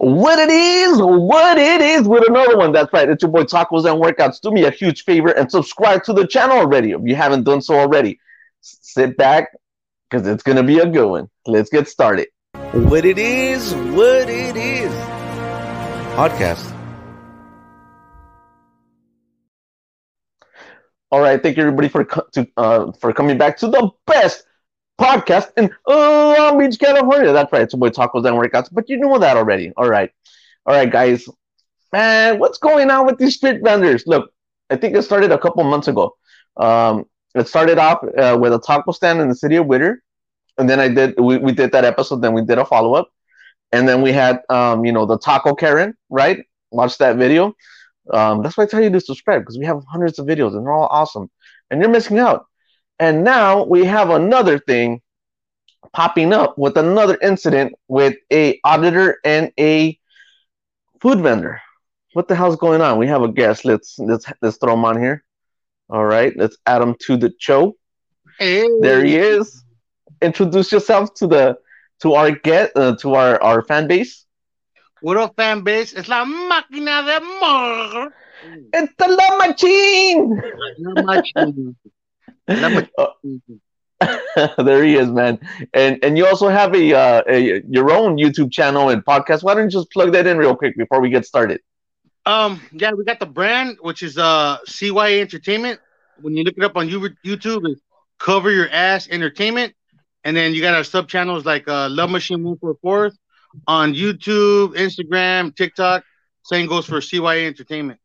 What it is, what it is with another one. That's right. It's your boy Tacos and Workouts. Do me a huge favor and subscribe to the channel already if you haven't done so already. Sit back because it's going to be a good one. Let's get started. What it is, what it is. Podcast. All right, thank you everybody for co- to, uh, for coming back to the best podcast in Long Beach, California. That's right, it's your boy Tacos and Workouts, but you know that already. All right, all right, guys. Man, what's going on with these street vendors? Look, I think it started a couple months ago. Um, it started off uh, with a taco stand in the city of Whittier, and then I did we, we did that episode. Then we did a follow up, and then we had um, you know the taco Karen, right? Watch that video. Um, that's why I tell you to subscribe because we have hundreds of videos and they're all awesome, and you're missing out. And now we have another thing popping up with another incident with a auditor and a food vendor. What the hell's going on? We have a guest. Let's let's let's throw him on here. All right, let's add him to the show. Hey. There he is. Introduce yourself to the to our get uh, to our our fan base. What up, fan base? Es la máquina de amor. It's the love machine. La machina. La machina. there he is, man. And and you also have a, uh, a your own YouTube channel and podcast. Why don't you just plug that in real quick before we get started? Um, yeah, we got the brand, which is uh CYA Entertainment. When you look it up on YouTube, it's Cover Your Ass Entertainment. And then you got our sub channels like uh Love Machine 144 on YouTube, Instagram, TikTok. Same goes for CYA Entertainment.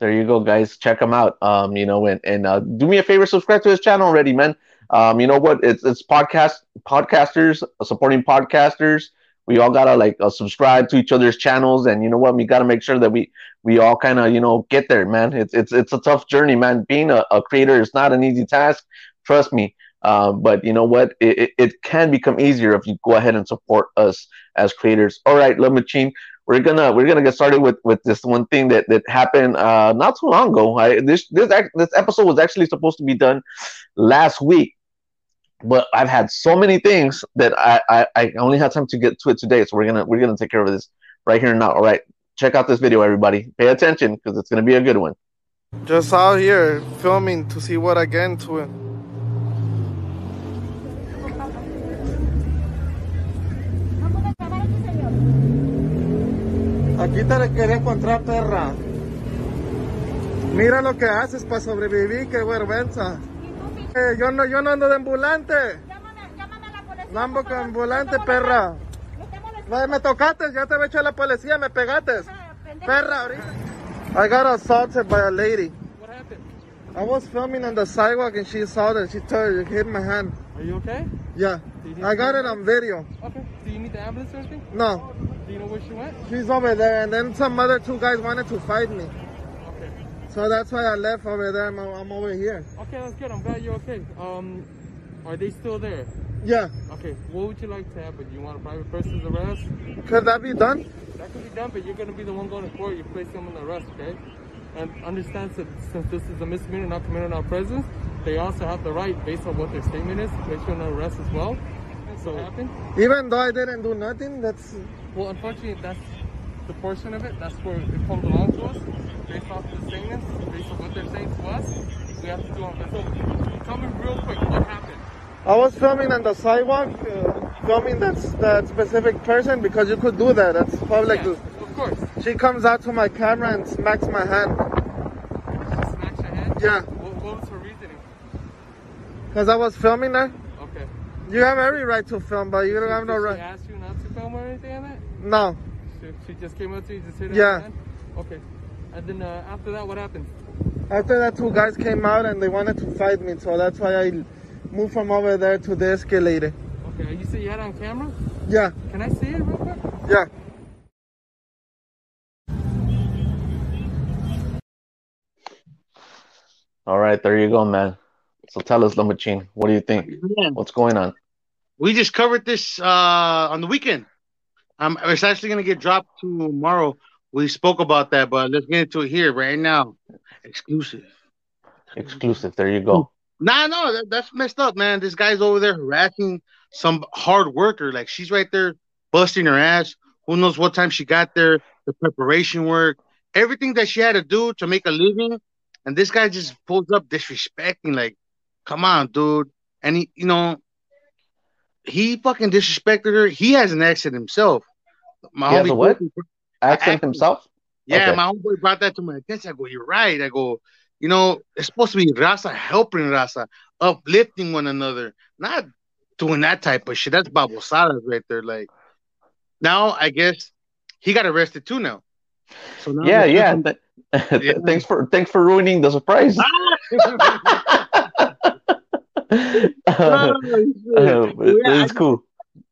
There you go, guys. Check him out. Um, you know, and and uh, do me a favor, subscribe to his channel already, man. Um, you know what? It's it's podcast podcasters supporting podcasters. We all gotta like uh, subscribe to each other's channels, and you know what? We gotta make sure that we we all kind of you know get there, man. It's it's it's a tough journey, man. Being a, a creator is not an easy task. Trust me. Uh, but you know what? It, it, it can become easier if you go ahead and support us as creators. All right, Love Machine we're gonna we're gonna get started with with this one thing that that happened uh not too long ago. I, this this this episode was actually supposed to be done last week, but I've had so many things that I I, I only had time to get to it today. So we're gonna we're gonna take care of this right here and now. All right, check out this video, everybody. Pay attention because it's gonna be a good one. Just out here filming to see what I get into it. Aquí te quería encontrar, perra. Mira lo que haces para sobrevivir, qué vergüenza. Eh, yo no, yo no ando de ambulante. Llámame, llámame a la policía. No ando con ambulante, perra. Me me tocaste, ya te había hecho la policía, me pegaste. Perra, ahorita. I got assaulted by a lady. What happened? I was filming on the sidewalk and she saw that she turned, hit my hand. Are you okay? Yeah, I got it on video. Okay. Do you need the ambulance or anything? No, Do you know where she went? she's over there, and then some other two guys wanted to fight me. Okay. So that's why I left over there. I'm, I'm over here. Okay, that's good. I'm glad you're okay. Um, are they still there? Yeah, Okay. What would you like to happen? Do you want a private person's arrest? could that be done? That could be done, but you're gonna be the one going to court. You place them on arrest, okay? And understand that since this is a misdemeanor not committed in our presence, they also have the right, based on what their statement is, to place you on arrest as well. So? Even though I didn't do nothing, that's Well, unfortunately, that's the portion of it. That's where it comes along to us, based off the statements, based on what they're saying to us. We have to do our best. So, tell me real quick what happened. I was filming on the sidewalk, uh, filming that that specific person because you could do that. That's public. Yeah, of course. She comes out to my camera and smacks my hand. Smash your head. Yeah, What, what was her reasoning? because I was filming her. Okay. You have every right to film, but you don't have no Did she right. ask you not to film or anything on that? No. She, she just came up to you, just hit her Yeah. on the hand? Okay. And then uh, after that, what happened? After that, two guys came out and they wanted to fight me, so that's why I moved from over there to the escalator. Okay. You said you had it on camera? Yeah, Can I see it real quick? yeah. All right, there you go, man. So tell us, Love Machine, what do you think? Yeah. What's going on? We just covered this uh, on the weekend. Um, it's actually going to get dropped tomorrow. We spoke about that, but let's get into it here right now. Exclusive. Exclusive. There you go. Nah, no, that, that's messed up, man. This guy's over there harassing some hard worker. Like she's right there busting her ass, Who knows what time she got there? The preparation work, everything that she had to do to make a living, and this guy just pulls up disrespecting. Like, come on, dude. And he, you know, he fucking disrespected her. He has an accent himself. My He has a homie what? Accent accent. himself. yeah, Okay. my homeboy brought that to my attention. I go, you're right. I go, you know, it's supposed to be raza helping raza, uplifting one another, not doing that type of shit. That's babosadas right there. Like, now I guess he got arrested too now. So now Yeah, yeah. Th- Yeah. thanks for thanks for ruining the surprise. Oh, it's cool.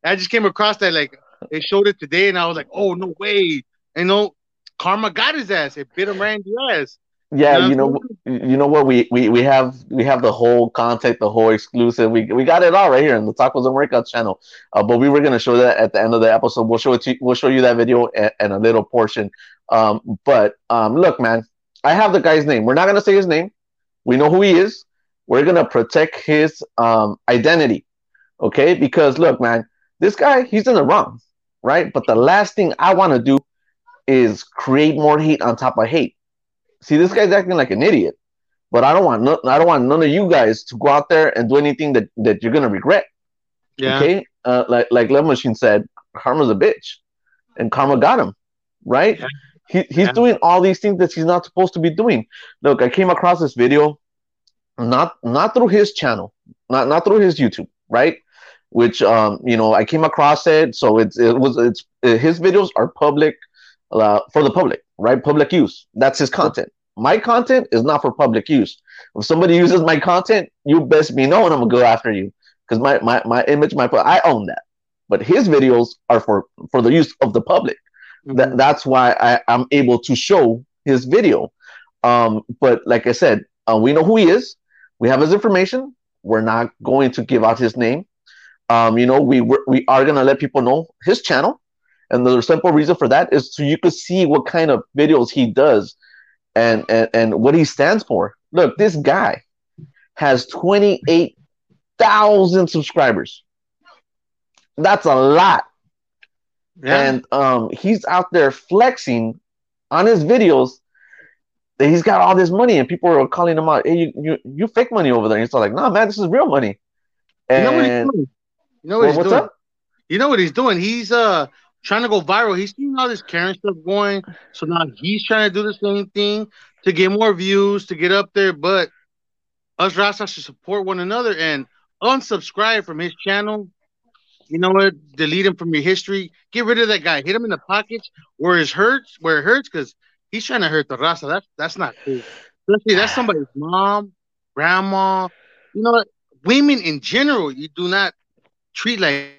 I just came across that like they showed it today, and I was like, "Oh no way!" You know, Karma got his ass. It bit him right in the ass. Yeah, Yeah. you know, you know what? We, we we have we have the whole content, the whole exclusive. We we got it all right here in the Tacos and Workouts channel. Uh, but we were gonna show that at the end of the episode. We'll show it to we'll show you that video and, and a little portion. Um, but um, look, man, I have the guy's name. We're not gonna say his name. We know who he is. We're gonna protect his um identity, okay? Because look, man, this guy he's in the wrong, right? But the last thing I want to do is create more hate on top of hate. See, this guy's acting like an idiot, but I don't want no, I don't want none of you guys to go out there and do anything that, that you're gonna regret. Yeah, Okay, uh, like like Love Machine said, karma's a bitch, and karma got him, right? Yeah. He, he's Yeah. doing all these things that he's not supposed to be doing. Look, I came across this video, not not through his channel, not not through his YouTube, right? Which um you know I came across it, so it's it was it's uh, his videos are public, uh, for the public, right? Public use. That's his content. My content is not for public use. If somebody uses my content, you best be knowing I'm gonna go after you because my, my my image, my I own that. But his videos are for for the use of the public. Mm-hmm. That, that's why I, I'm able to show his video. Um, but like I said, uh, we know who he is. We have his information. We're not going to give out his name. Um, you know, we we're, gonna let people know his channel, and the simple reason for that is so you could see what kind of videos he does, and and and what he stands for. Look, this guy has twenty eight thousand subscribers. That's a lot yeah. and um, he's out there flexing on his videos he's got all this money, and people are calling him out. Hey, you you, you fake money over there. And he's like, no, man, this is real money. you know what he's doing? You know what well, he's what's doing? up? You know what he's doing? He's uh trying to go viral. He's seeing all this Karen stuff going, so now he's trying to do the same thing to get more views, to get up there. But us Rastas should support one another and unsubscribe from his channel. You know what? Delete him from your history. Get rid of that guy. Hit him in the pockets where it hurts, where it hurts, because he's trying to hurt the Raza. That's that's not cool. Especially that's somebody's mom, grandma. You know? Women in general, you do not treat like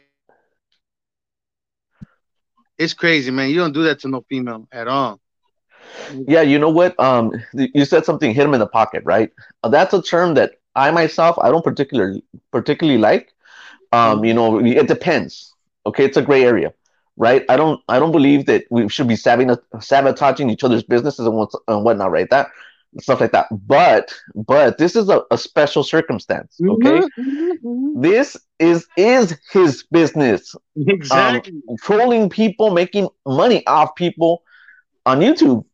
it's crazy, man. You don't do that to no female at all. Yeah, you know what? Um, you said something. Hit him in the pocket, right? Uh, that's a term that I myself I don't particularly particularly like. Um, you know, it depends. Okay, it's a gray area, right? I don't I don't believe that we should be sabotaging each other's businesses and, and whatnot, right? That stuff like that. But but this is a, a special circumstance. Okay, Mhm, mhm, this is is his business. Exactly. trolling people, making money off people on YouTube.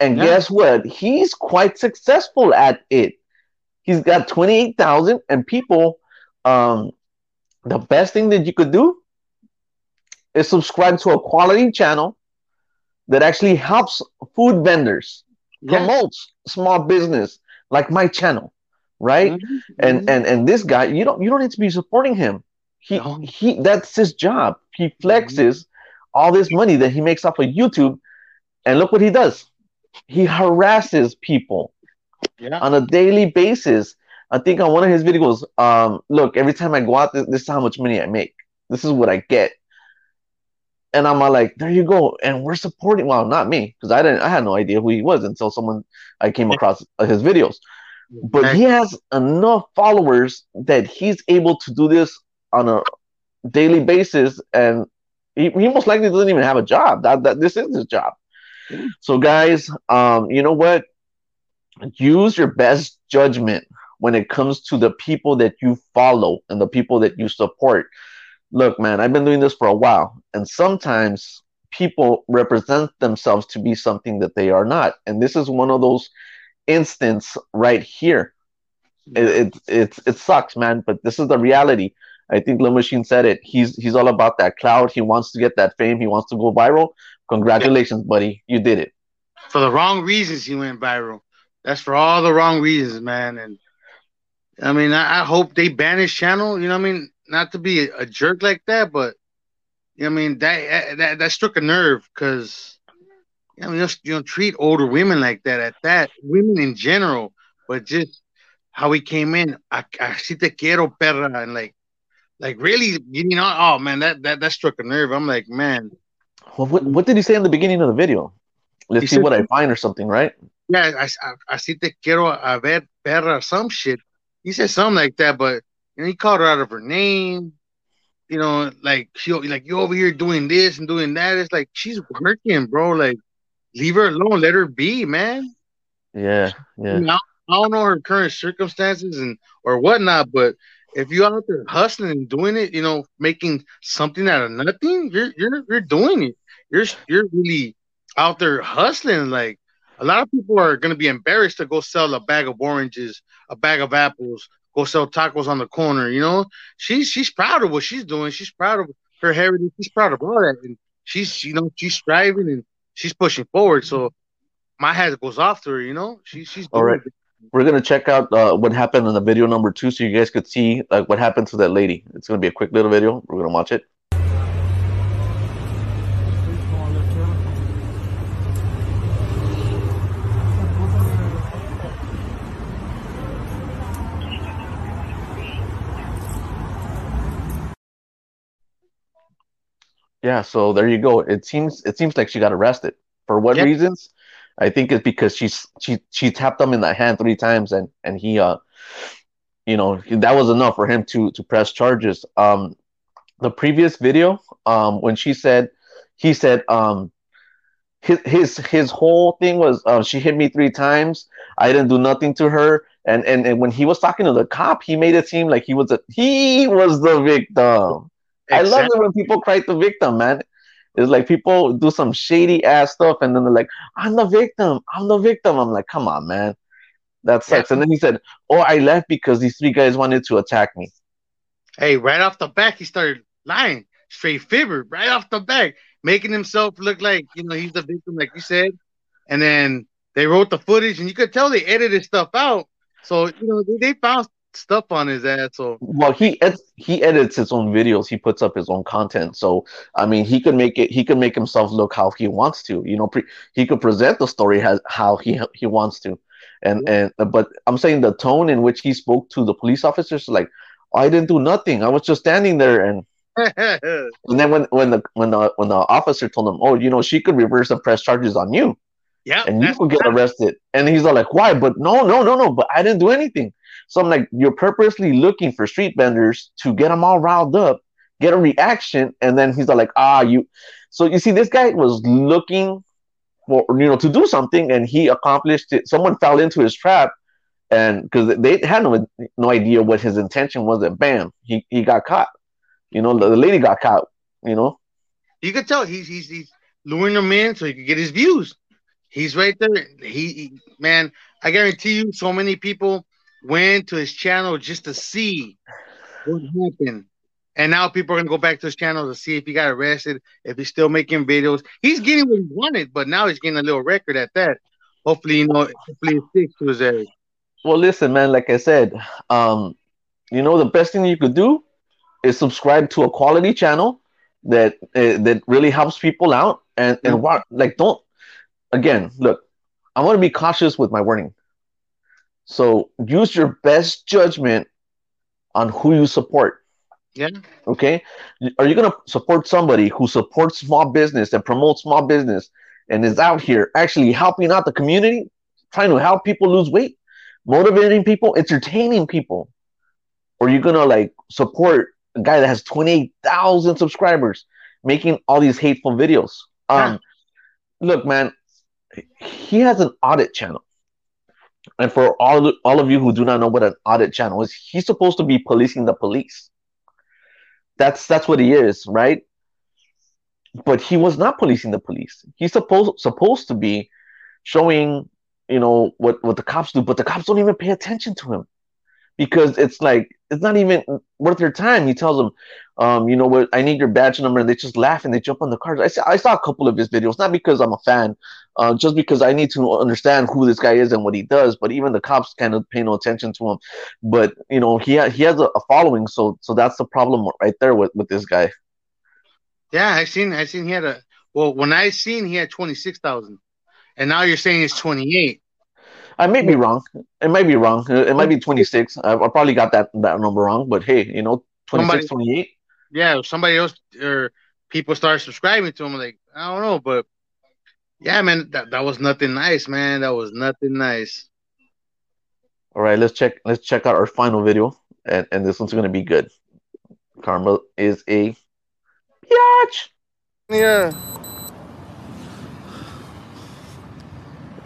And Yeah. guess what? He's quite successful at it. He's got 28,000 and people um the best thing that you could do is subscribe to a quality channel that actually helps food vendors, Yeah. promotes small business like my channel, right? Mhm, and mhm. and and this guy you don't you don't need to be supporting him he No. he that's his job he flexes all this money that he makes off of youtube and look what he does he harasses people yeah. on a daily basis i think on one of his videos um look every time i go out this, this is how much money i make this is what i get and i'm like there you go. And we're supporting well not me because i didn't i had no idea who he was until someone i came across his videos. But he has enough followers that he's able to do this on a daily basis and he, he most likely doesn't even have a job. That, that this is his job. So guys um you know what? Use your best judgment when it comes to the people that you follow and the people that you support look man i've been doing this for a while and sometimes people represent themselves to be something that they are not, and this is one of those instances right here. It, it it it sucks, man, but this is the reality. I think Lil Machine said it. He's he's all about that cloud. He wants to get that fame. He wants to go viral. Congratulations, buddy. You did it. For the wrong reasons, he went viral. That's for all the wrong reasons, man. And I mean, I, I hope they ban his channel. You know, what I mean, not to be a, jerk like that, but you know, what I mean, that that that struck a nerve because I mean, just, you know, treat older women like that. At that, women in general, but just how he came in, I así te quiero, perra, and like, like really, you know, oh man, that that that struck a nerve. I'm like, man. Well, what what did he say in the beginning of the video? Let's see said- what I find or something, right? yeah, I, I, así te quiero a ver, perra, some shit. He said something like that, but know, he called her out of her name. You know, like she, like you over here doing this and doing that. It's like she's working, bro. Like, leave her alone, let her be, man. Yeah, yeah. I, mean, I, I don't know her current circumstances and or whatnot, but if you out there hustling and doing it, you know, making something out of nothing, you're you're you're doing it. You're you're really out there hustling. Like a lot of people are gonna be embarrassed to go sell a bag of oranges, a bag of apples, go sell tacos on the corner. You know, she's she's proud of what she's doing. She's proud of her heritage. She's proud of all that, and she's you know she's striving and she's pushing forward. So my hat goes off to her. You know, she, she's All doing right. We're gonna check out uh, what happened in the video number two, so you guys could see like what happened to that lady. It's gonna be a quick little video. We're gonna watch it. Yeah, so there you go. It seems it seems like she got arrested. For what Yeah. reasons? I think it's because she's she she tapped him in the hand three times and and he uh you know that was enough for him to to press charges. Um the previous video um when she said he said um his his his whole thing was uh, she hit me three times. I didn't do nothing to her. And, and and when he was talking to the cop, he made it seem like he was a he was the victim. I love it when people cry the victim, man. It's like people do some shady ass stuff and then they're like, I'm the victim, I'm the victim. I'm like, come on, man. That sucks. And then he said, Oh, I left because these three guys wanted to attack me. Hey, right off the back, he started lying, straight fibber, right off the back, making himself look like you know he's the victim, like you said. And then they wrote the footage, and you could tell they edited stuff out. So you know they, they found stuff on his ass. So Well, he ed- he edits his own videos. He puts up his own content. So I mean, he could make it. He could make himself look how he wants to. You know, pre- he could present the story as how he he wants to. And and uh, but I'm saying the tone in which he spoke to the police officers, like, I didn't do nothing. I was just standing there. And and then when when the when the when the officer told him, oh, you know, she could reverse the press charges on you, yeah, and you could get arrested. And he's all like, why? But no, no, no, no. But I didn't do anything. So I'm like, you're purposely looking for street vendors to get them all riled up, get a reaction, and then he's all like, ah, you. So you see, this guy was looking for you know to do something, and he accomplished it. Someone fell into his trap, and because they had no no idea what his intention was, and bam, he he got caught. You know, the, the lady got caught. You know, you could tell he's he's he's luring them in so he could get his views. He's right there. He, man, I guarantee you, so many people went to his channel just to see what happened. And now people are gonna go back to his channel to see if he got arrested, if he's still making videos. He's getting what he wanted, but now he's getting a little record at that. Hopefully, you know, hopefully it sticks to his area. Well, listen, man. Like I said, um, you know, the best thing you could do is subscribe to a quality channel that uh, that really helps people out, and and what like don't again look. I want to be cautious with my wording. So use your best judgment on who you support. Yeah. Okay. Are you going to support somebody who supports small business and promotes small business and is out here actually helping out the community, trying to help people lose weight, motivating people, entertaining people? Or are you going to like support a guy that has 28,000 subscribers making all these hateful videos? Um, Look, man, he has an audit channel. And for all, all of you who do not know what an audit channel is, he's supposed to be policing the police. That's that's what he is, right? but he was not policing the police. He's supposed supposed to be showing, you know, what what the cops do, but the cops don't even pay attention to him because it's like it's not even worth their time. He tells them, um, you know what, I need your badge number, and they just laugh and they jump on the cars. I saw, I saw a couple of his videos, not because I'm a fan, uh, just because I need to understand who this guy is and what he does. But even the cops kind of pay no attention to him. But you know, he ha- he has a, a following, so so that's the problem right there with with this guy. Yeah, I seen. I seen he had a. Well, when I seen he had twenty six thousand, and now you're saying it's twenty eight. I may be wrong. It might be wrong. It might be 26. I, I probably got that that number wrong, but hey, you know, 26, 28. Yeah, somebody else or people start subscribing to him, like I don't know, but yeah, man, that, that was nothing nice, man. That was nothing nice. All right, let's check. Let's check out our final video, and and this one's gonna be good. Karma is a biatch. Yeah.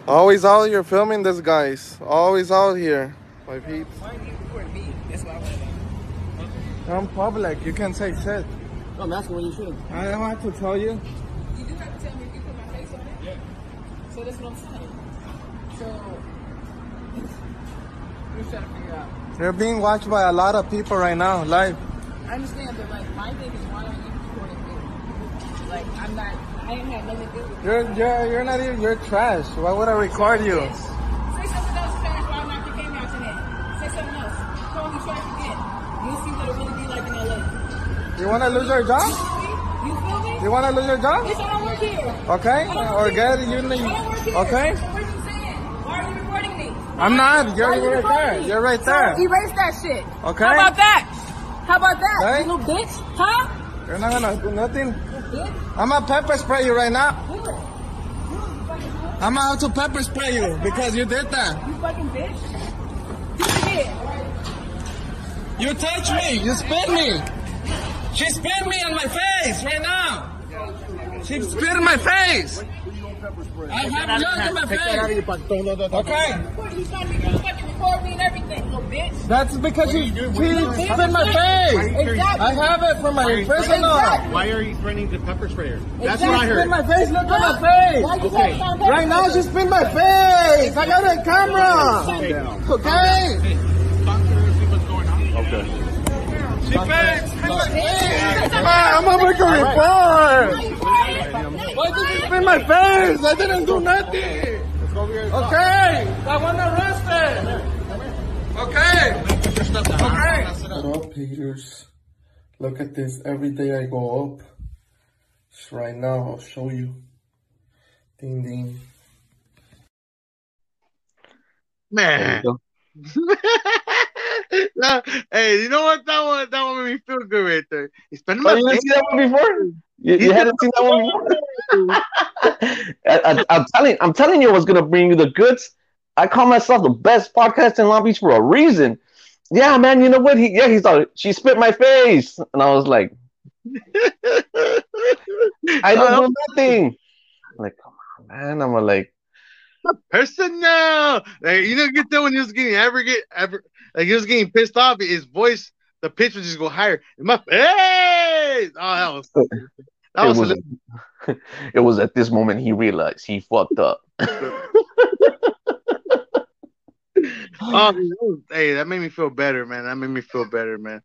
Always out here filming this, guys. Always out here. My peeps. I'm public. You can say shit. No, I'm asking when you shoot him. I don't have to tell you. You do have to tell me if you put my face on it. Yeah. So that's what I'm saying. So, we're trying to figure out. They're being watched by a lot of people right now, live. I understand, but like, my thing is, why are you recording me? Like, I'm not, I didn't have nothing to do with it. You're you're you're not even you're trash. Why would I record you? Say something else trash while I'm not the camera out today. Say something else. Call me trash again. You'll see what it really You wanna lose your job? You feel me? You wanna lose your job? Bitch, I don't work here. Okay? I don't work Or get you I don't work here. Okay? What are you saying? Why are you recording me? I'm not. You're you right there. me? You're right So there. erase that shit. Okay? How about that? How about that? Okay. You little bitch? Huh? You're not gonna do nothing. I'm gonna pepper spray you right now. Do it. Do it, you fucking hoe. I'm out to pepper spray you because you did that. You fucking bitch. You did. You touched me. You spit me. She spit me on my face right now. She spit in my face. I have blood in my face. Okay. What, You trying to you fucking record me and everything, little bitch. That's because she, she spit in my face. Exactly. I have it for my personal. Exactly. Why are you running the pepper sprayer? That's what I spit heard. in my face. Look at my face. Okay. Right now, she spit in my face. I got a camera. Okay. She spit spit in my face. I'm gonna make a report. Why did you spit in my face? I didn't do nothing. Okay. I want arrested. Okay. Okay. What up, haters? Look at this. Every day I go up. Right now, I'll show you. Ding ding. Man. Nah, hey, you know what? That one, that one made me feel good right there. He's spending Oh, you didn't see that one before? You, you hadn't seen that one before? I, I, am telling, I'm telling you, it was gonna bring you the goods. I call myself the best podcast in Long Beach for a reason. Yeah, man. You know what? He, yeah, he's like, she spit my face, and I was like, I don't know nothing. I'm like, come on, man. I'm like, personal. Like you know, get that when you was getting ever get ever like he was getting pissed off. His voice, the pitch would just go higher. In my face. Oh, that was that it was, was, it was at this moment he realized he fucked up. Oh, hey, that made me feel better, man. That made me feel better, man.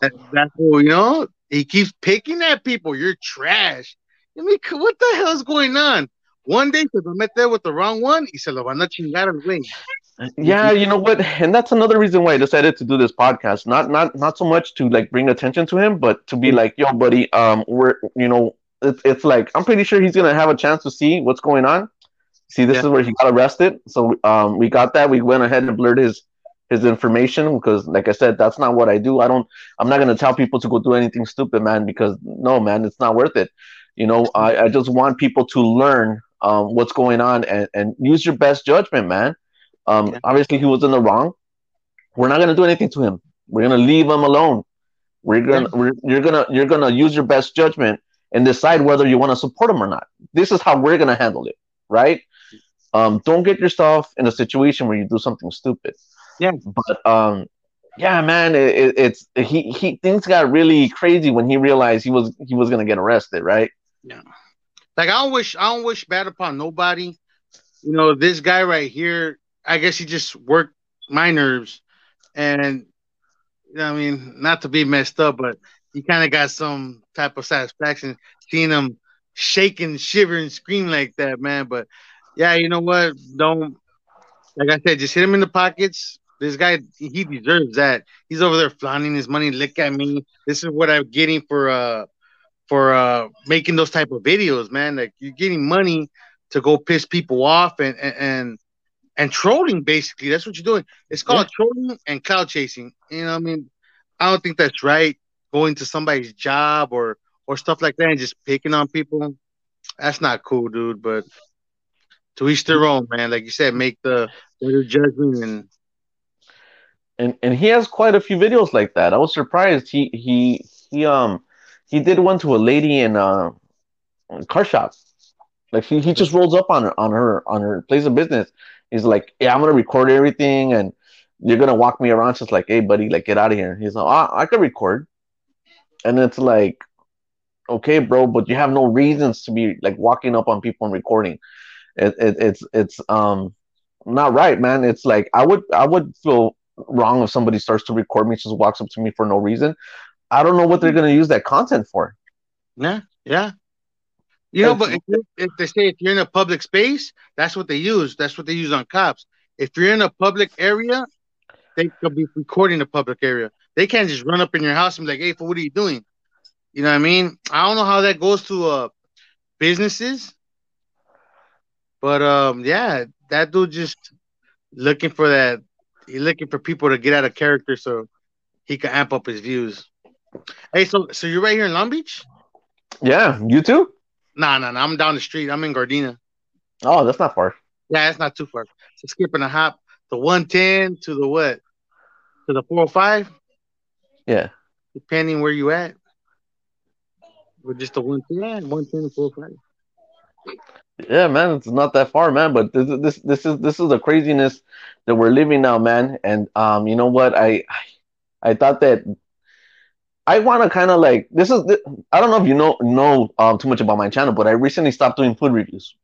That, that's cool, oh, you know. He keeps picking at people. You're trash. I mean, what the hell's going on? One day se lo mete with the wrong one y se lo van a chingar al güey. Yeah, you know what? And that's another reason why I decided to do this podcast. Not not not so much to like bring attention to him, but to be like, yo, buddy, um, we're you know, it's it's like I'm pretty sure he's gonna have a chance to see what's going on. See, this Yeah. is where he got arrested. So um we got that. We went ahead and blurred his his information because like I said, that's not what I do. I don't I'm not gonna tell people to go do anything stupid, man, because no man, it's not worth it. You know, I, I just want people to learn um what's going on and, and use your best judgment, man. Um, Yeah. obviously he was in the wrong. We're not gonna do anything to him. We're gonna leave him alone. We're gonna we're, you're gonna you're gonna use your best judgment and decide whether you want to support him or not. This is how we're gonna handle it, right? Um, don't get yourself in a situation where you do something stupid. Yeah. But um, yeah, man, it, it, it's he he things got really crazy when he realized he was he was gonna get arrested, right? Yeah. Like I don't wish I don't wish bad upon nobody. You know, this guy right here, I guess he just worked my nerves. And you know, I mean, not to be messed up, but he kind of got some type of satisfaction seeing him shaking, and shiver and scream like that, man. But yeah, you know what? Don't like I said, just hit him in the pockets. This guy, he deserves that. He's over there flaunting his money. Look at me. This is what I'm getting for uh for uh making those type of videos, man. Like you're getting money to go piss people off and and and, and trolling basically. That's what you're doing. It's called trolling and cloud chasing. You know, what I mean, I don't think that's right. Going to somebody's job or or stuff like that and just picking on people. That's not cool, dude. But to each their own, man. Like you said, make the better judgment and and and he has quite a few videos like that. I was surprised. He he he um he did one to a lady in uh, a car shop. Like he, he just rolls up on her on her on her place of business. He's like, yeah, I'm gonna record everything, and you're gonna walk me around. Just like, hey, buddy, like get out of here. He's like, oh, I can record, and it's like, okay, bro, but you have no reasons to be like walking up on people and recording. It, it, it's it's um not right, man. It's like I would I would feel wrong if somebody starts to record me, just walks up to me for no reason. I don't know what they're gonna use that content for. yeah, yeah. You know, but if, if they say if you're in a public space, that's what they use. That's what they use on cops. If you're in a public area, they could be recording the public area. They can't just run up in your house and be like, "Hey, for what are you doing?" You know what I mean? I don't know how that goes to uh businesses, but um, yeah, that dude just looking for that. He's looking for people to get out of character so he can amp up his views. Hey, so so you're right here in Long Beach? Yeah, you too. Nah, nah, nah. I'm down the street. I'm in Gardena. Oh, that's not far. Yeah, it's not too far. So skipping a hop, the 110 to the what? To the 405, Yeah. depending where you at. Or just the 110, 110 to 405. Yeah, man, it's not that far, man. But this is this this is this is the craziness that we're living now, man. And um, you know what? I I, I thought that I want to kind of like this is I don't know if you know know um too much about my channel, but I recently stopped doing food reviews.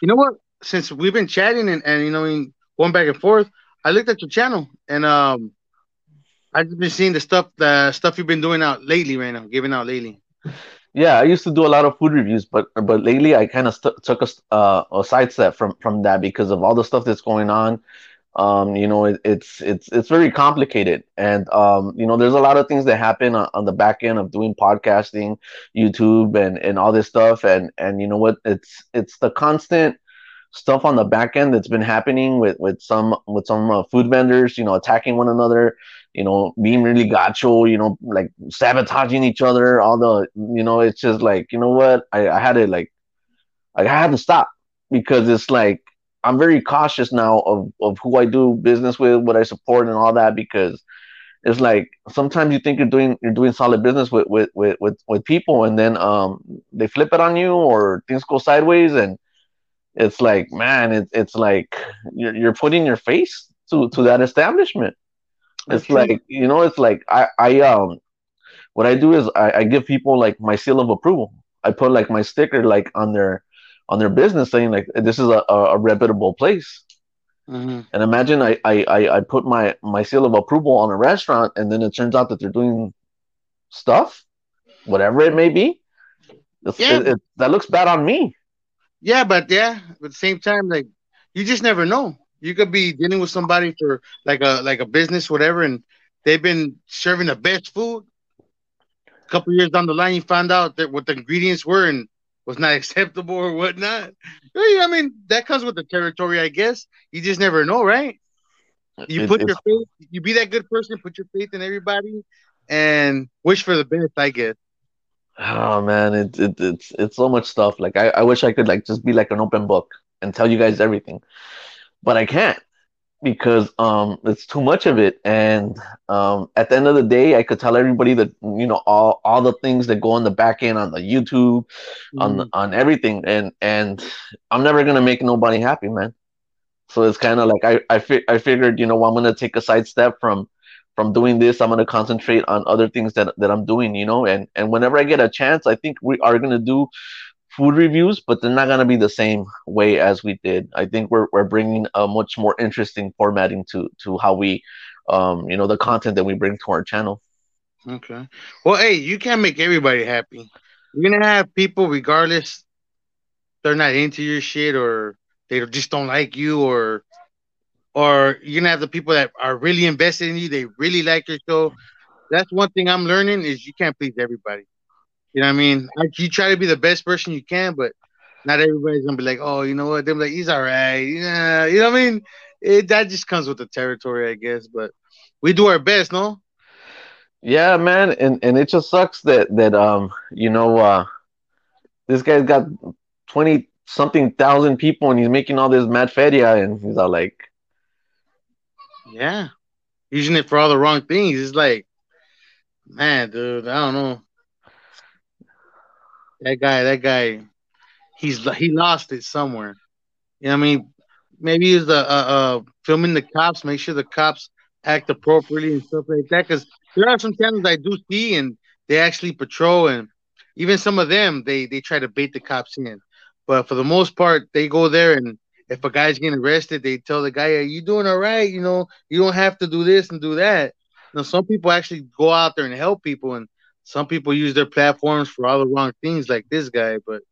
You know what? Since we've been chatting and, and you know, in- going back and forth, I looked at your channel and um, I've been seeing the stuff, the stuff you've been doing out lately, right now, giving out lately. Yeah, I used to do a lot of food reviews, but but lately I kind of st- took a, uh, a sidestep from from that because of all the stuff that's going on. Um, you know, it, it's it's it's very complicated, and um, you know, there's a lot of things that happen on, on the back end of doing podcasting, YouTube, and and all this stuff, and and you know what? It's it's the constant stuff on the back end that's been happening with with some with some uh, food vendors, you know, attacking one another, you know, being really gacho, you know, like sabotaging each other. All the, you know, it's just like, you know what? I, I had to like I had to stop because it's like I'm very cautious now of of who I do business with, what I support, and all that because it's like sometimes you think you're doing you're doing solid business with with with with, with people, and then um they flip it on you or things go sideways and it's like man it, it's like you're, you're putting your face to to that establishment That's it's true. like you know it's like i i um what i do is I, I give people like my seal of approval i put like my sticker like on their on their business saying like this is a, a, reputable place Mhm. and imagine I, I i i put my my seal of approval on a restaurant and then it turns out that they're doing stuff whatever it may be Yeah. it, it, that looks bad on me Yeah, but yeah, but at the same time, like you just never know. You could be dealing with somebody for like a like a business, whatever, and they've been serving the best food. A couple years down the line, you found out that what the ingredients were and was not acceptable or whatnot. I mean, that comes with the territory, I guess. You just never know, right? You It- put your faith, you be that good person, put your faith in everybody, and wish for the best, I guess. Oh man, it, it it's it's so much stuff. Like I, I wish I could like just be like an open book and tell you guys everything. But I can't because um it's too much of it. And um at the end of the day I could tell everybody that you know all all the things that go on the back end on the YouTube, on the, on everything and and I'm never gonna make nobody happy, man. So it's kind of like I I, fi- I figured, you know, I'm gonna take a sidestep from from doing this. I'm gonna concentrate on other things that that I'm doing, you know. And and whenever I get a chance, I think we are gonna do food reviews, but they're not gonna be the same way as we did. I think we're we're bringing a much more interesting formatting to to how we, um, you know, the content that we bring to our channel. Okay. Well, hey, you can't make everybody happy. You're gonna have people, regardless, they're not into your shit or they just don't like you, or or you're gonna have the people that are really invested in you. They really like your show. That's one thing I'm learning is you can't please everybody. You know what I mean? Like you try to be the best person you can, but not everybody's gonna be like, oh, you know what? They're like, he's all right. Yeah, you know what I mean? It, that just comes with the territory, I guess. But we do our best, no? Yeah, man, and and it just sucks that that um you know uh this guy's got twenty something thousand people and he's making all this mad feria and he's all like, Yeah. Using it for all the wrong things. It's like, man, dude, I don't know. That guy, that guy, he's he lost it somewhere. You know what I mean? Maybe he's the uh, uh filming the cops, make sure the cops act appropriately and stuff like that. Because there are some channels I do see and they actually patrol and even some of them they they try to bait the cops in. But for the most part, they go there and if a guy's getting arrested, they tell the guy, "Are you doing all right? You know, you don't have to do this and do that." Know, some people actually go out there and help people, and some people use their platforms for all the wrong things, like this guy. But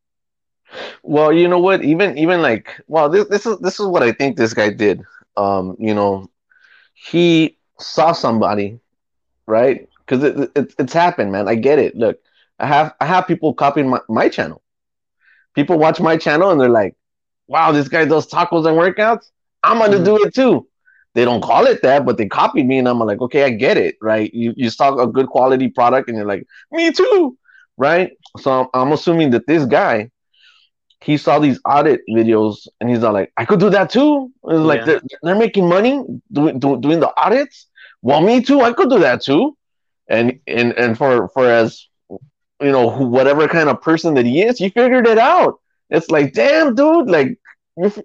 well, you know what? Even even like, well, this this is this is what I think this guy did. Um, you know, he saw somebody, right? Because it, it, it's happened, man. I get it. Look, I have I have people copying my, my channel. People watch my channel and they're like, "Wow, this guy does tacos and workouts. I'm gonna Mhm. do it too." They don't call it that, but they copied me, and I'm like, "Okay, I get it, right?" You you saw a good quality product, and you're like, "Me too," right? So I'm assuming that this guy, he saw these audit videos, and he's all like, "I could do that too." It's like Yeah. they're, they're making money doing do, doing the audits. Well, me too. I could do that too. And and and for for as you know whatever kind of person that he is, he figured it out. It's like, damn, dude, like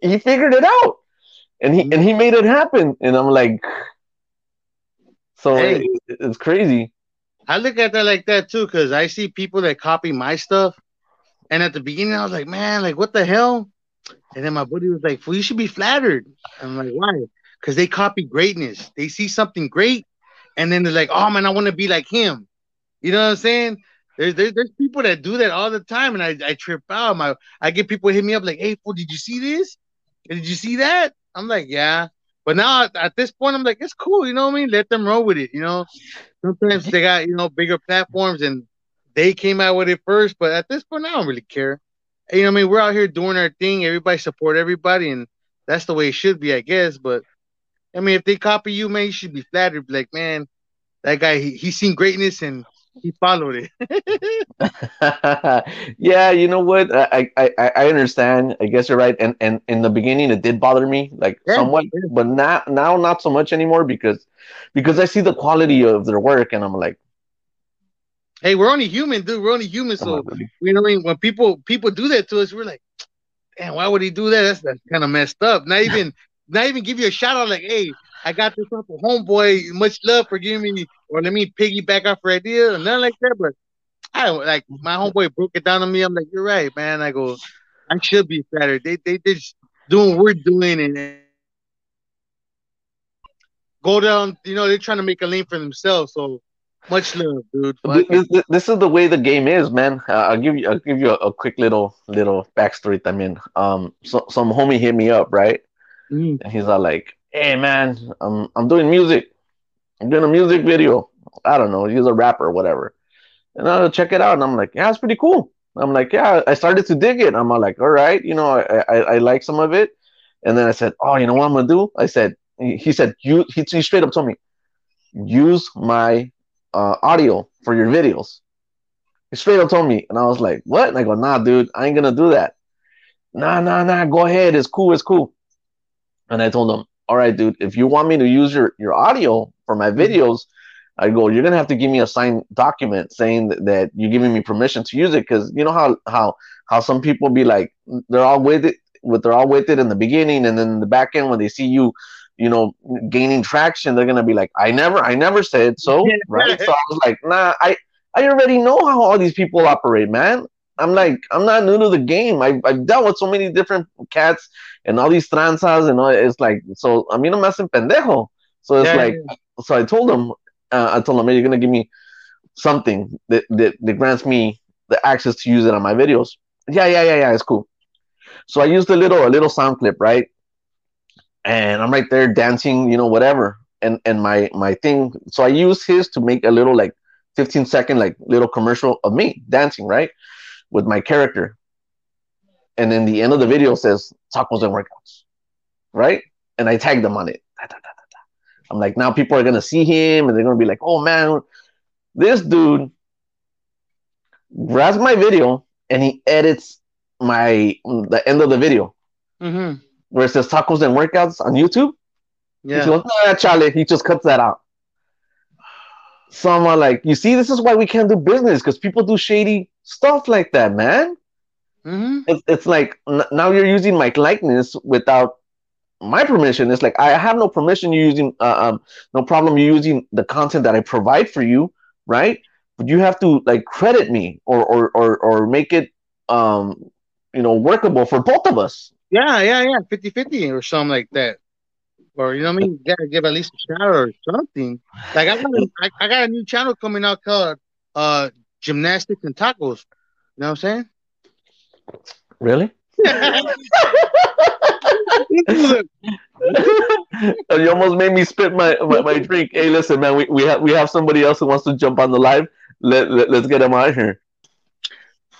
he figured it out, and he and he made it happen. And I'm like, so Hey. it- it's crazy. I look at that like that too, because I see people that copy my stuff, and at the beginning I was like, "Man, like what the hell?" And then my buddy was like, "Well, you should be flattered." I'm like, "Why?" Because they copy greatness. They see something great, and then they're like, "Oh man, I want to be like him." You know what I'm saying? There's, there's there's people that do that all the time, and I, I trip out. My I get people hit me up like, "Hey, fool, did you see this? Did you see that?" I'm like, "Yeah." But now at, at this point, I'm like, "It's cool." You know what I mean? Let them roll with it. You know. Sometimes they got you know bigger platforms, and they came out with it first. But at this point, I don't really care. You know what I mean? We're out here doing our thing. Everybody support everybody, and that's the way it should be, I guess. But I mean, if they copy you, man, you should be flattered. Like, man, that guy, he, he seen greatness and he followed it. yeah, you know what? I, I I understand. I guess you're right. And and in the beginning, it did bother me, like Yeah, somewhat, but now now not so much anymore because because I see the quality of their work, and I'm like, hey, we're only human, dude. We're only human. So really? you know what I mean? When people people do that to us, we're like, damn, why would he do that? That's, that's kind of messed up. Not even not even give you a shout out like, hey, I got this off of homeboy. Much love for giving me or let me piggyback off her idea and nothing like that. But I like my homeboy broke it down to me. I'm like, you're right, man. I go, I should be flattered. They they they just doing what we're doing and go down. You know, they're trying to make a lane for themselves. So much love, dude. This, this, this is the way the game is, man. Uh, I'll give you I'll give you a, a quick little little backstory. I mean, um, so, some homie hit me up, right? Mm. And he's all like, "Hey, man, I'm I'm doing music. I'm doing a music video. I don't know. He's a rapper, whatever." And I'll check it out, and I'm like, "Yeah, it's pretty cool." I'm like, "Yeah." I started to dig it. I'm like, "All right, you know, I I, I like some of it." And then I said, "Oh, you know what I'm gonna do?" I said, he, he said, "You." He, he straight up told me, "Use my uh, audio for your videos." He straight up told me, and I was like, "What?" And I go, "Nah, dude, I ain't gonna do that." Nah, nah, nah. Go ahead. It's cool. It's cool. And I told him, "All right, dude. If you want me to use your your audio for my mm-hmm. videos, I go. You're gonna have to give me a signed document saying that, that you're giving me permission to use it. Because you know how how how some people be like, they're all with it, with they're all with it in the beginning, and then in the back end when they see you." you know, gaining traction, they're gonna be like, I never, I never said so, right? So I was like, nah, I, I already know how all these people operate, man. I'm like, I'm not new to the game. I, I've dealt with so many different cats and all these tranzas and all. It's like, so I mean, I'm hacen pendejo. So it's Yeah, like, yeah, so I told him, uh, I told him, hey, you're gonna give me something that, that that grants me the access to use it on my videos. Yeah, yeah, yeah, yeah. It's cool. So I used a little a little sound clip, right? And I'm right there dancing, you know, whatever. And and my my thing. So I used his to make a little like 15 second like little commercial of me dancing, right, with my character. And then the end of the video says tacos and workouts, right? And I tagged them on it. I'm like, now people are gonna see him and they're gonna be like, oh man, this dude grabs my video and he edits my the end of the video hmm where it says tacos and workouts on YouTube. Yeah. He goes, nah, Charlie, he just cuts that out. So I'm like, you see, this is why we can't do business because people do shady stuff like that, man. hmm It's, it's like n- now you're using my likeness without my permission. It's like I have no permission. You using uh, um, no problem. You using the content that I provide for you, right? But you have to like credit me or or or, or make it um you know workable for both of us. Yeah, yeah, yeah. 50 50 or something like that. Or, you know what I mean? You gotta give at least a shout or something. Like, I got, a, I, I got a new channel coming out called uh, Gymnastics and Tacos. You know what I'm saying? Really? You almost made me spit my, my, my drink. Hey, listen, man, we, we have we have somebody else who wants to jump on the live. Let, let us get him out here.